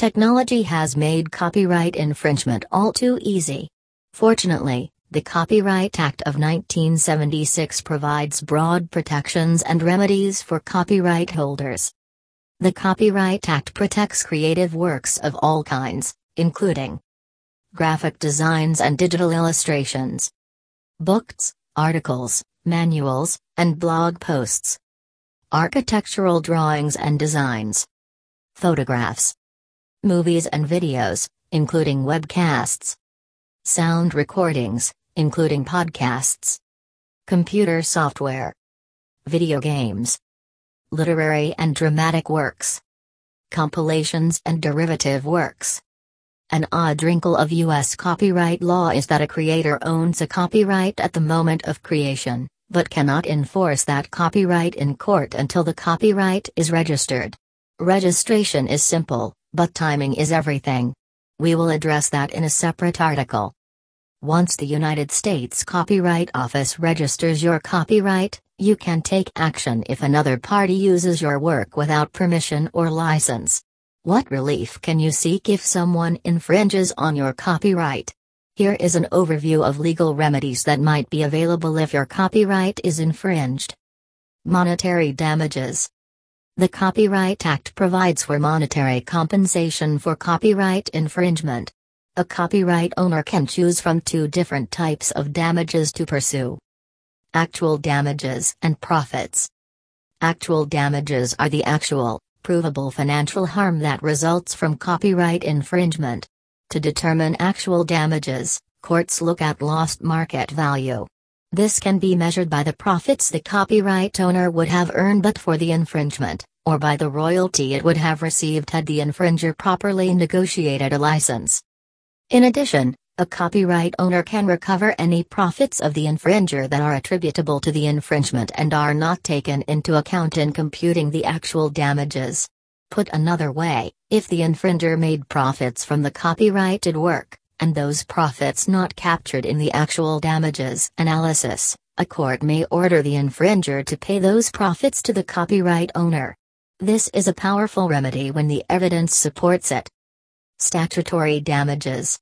Technology has made copyright infringement all too easy. Fortunately, the Copyright Act of 1976 provides broad protections and remedies for copyright holders. The Copyright Act protects creative works of all kinds, including graphic designs and digital illustrations, books, articles, manuals, and blog posts, architectural drawings and designs, photographs, movies and videos, including webcasts, sound recordings, including podcasts, computer software, video games, literary and dramatic works, compilations and derivative works. An odd wrinkle of U.S. copyright law is that a creator owns a copyright at the moment of creation, but cannot enforce that copyright in court until the copyright is registered. Registration is simple, but timing is everything. We will address that in a separate article. Once the United States Copyright Office registers your copyright, you can take action if another party uses your work without permission or license. What relief can you seek if someone infringes on your copyright? Here is an overview of legal remedies that might be available if your copyright is infringed. Monetary damages. The Copyright Act provides for monetary compensation for copyright infringement. A copyright owner can choose from two different types of damages to pursue actual damages and profits. Actual damages are the actual, provable financial harm that results from copyright infringement. To determine actual damages, courts look at lost market value. This can be measured by the profits the copyright owner would have earned but for the infringement, or by the royalty it would have received had the infringer properly negotiated a license. In addition, a copyright owner can recover any profits of the infringer that are attributable to the infringement and are not taken into account in computing the actual damages. Put another way, if the infringer made profits from the copyrighted work, and those profits not captured in the actual damages analysis, a court may order the infringer to pay those profits to the copyright owner. This is a powerful remedy when the evidence supports it. Statutory damages.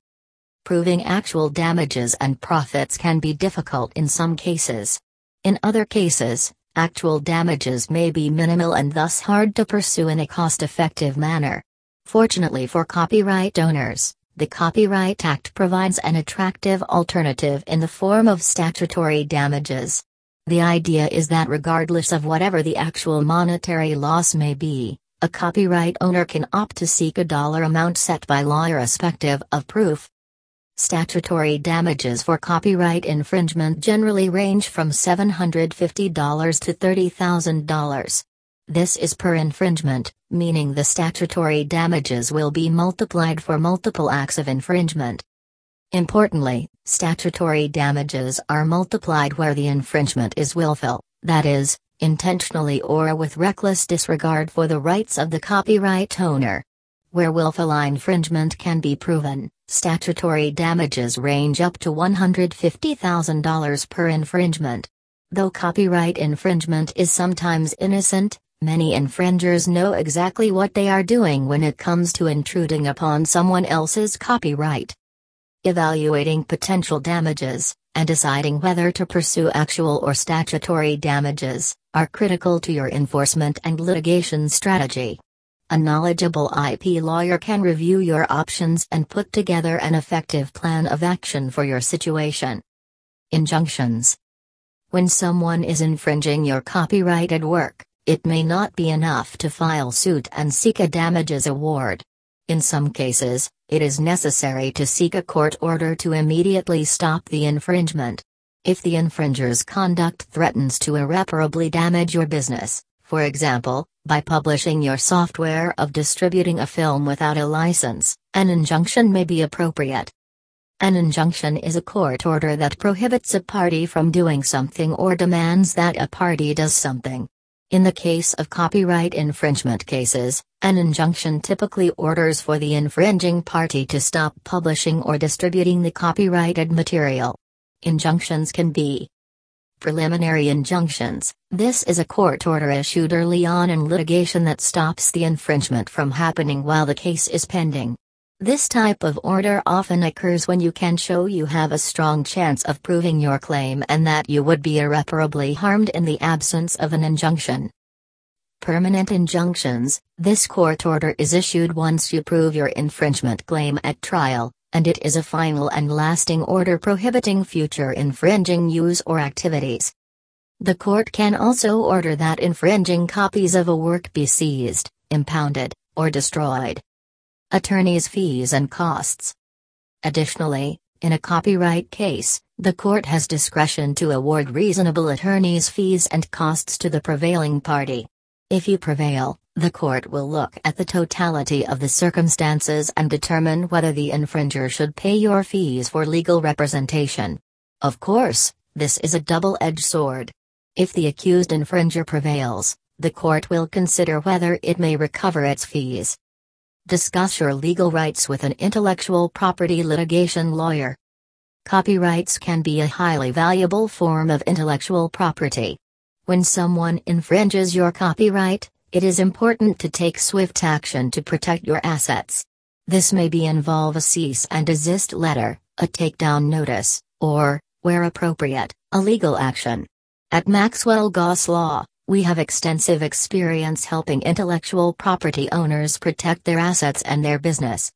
Proving actual damages and profits can be difficult in some cases. In other cases, actual damages may be minimal and thus hard to pursue in a cost effective manner. Fortunately for copyright owners, the Copyright Act provides an attractive alternative in the form of statutory damages. The idea is that regardless of whatever the actual monetary loss may be, a copyright owner can opt to seek a dollar amount set by law irrespective of proof. Statutory damages for copyright infringement generally range from $750 to $30,000. This is per infringement, meaning the statutory damages will be multiplied for multiple acts of infringement. Importantly, statutory damages are multiplied where the infringement is willful, that is, intentionally or with reckless disregard for the rights of the copyright owner. Where willful infringement can be proven, statutory damages range up to $150,000 per infringement. Though copyright infringement is sometimes innocent, many infringers know exactly what they are doing when it comes to intruding upon someone else's copyright. Evaluating potential damages, and deciding whether to pursue actual or statutory damages, are critical to your enforcement and litigation strategy. A knowledgeable IP lawyer can review your options and put together an effective plan of action for your situation. Injunctions When someone is infringing your copyrighted work, it may not be enough to file suit and seek a damages award. In some cases, it is necessary to seek a court order to immediately stop the infringement. If the infringer's conduct threatens to irreparably damage your business, for example, by publishing your software of distributing a film without a license, an injunction may be appropriate. An injunction is a court order that prohibits a party from doing something or demands that a party does something. In the case of copyright infringement cases, an injunction typically orders for the infringing party to stop publishing or distributing the copyrighted material. Injunctions can be Preliminary injunctions This is a court order issued early on in litigation that stops the infringement from happening while the case is pending. This type of order often occurs when you can show you have a strong chance of proving your claim and that you would be irreparably harmed in the absence of an injunction. Permanent injunctions This court order is issued once you prove your infringement claim at trial, and it is a final and lasting order prohibiting future infringing use or activities. The court can also order that infringing copies of a work be seized, impounded, or destroyed. Attorney's fees and costs. Additionally, in a copyright case, the court has discretion to award reasonable attorney's fees and costs to the prevailing party. If you prevail, the court will look at the totality of the circumstances and determine whether the infringer should pay your fees for legal representation. Of course, this is a double edged sword. If the accused infringer prevails, the court will consider whether it may recover its fees. Discuss your legal rights with an intellectual property litigation lawyer. Copyrights can be a highly valuable form of intellectual property. When someone infringes your copyright, it is important to take swift action to protect your assets. This may be involve a cease and desist letter, a takedown notice, or, where appropriate, a legal action. At Maxwell Goss Law, we have extensive experience helping intellectual property owners protect their assets and their business.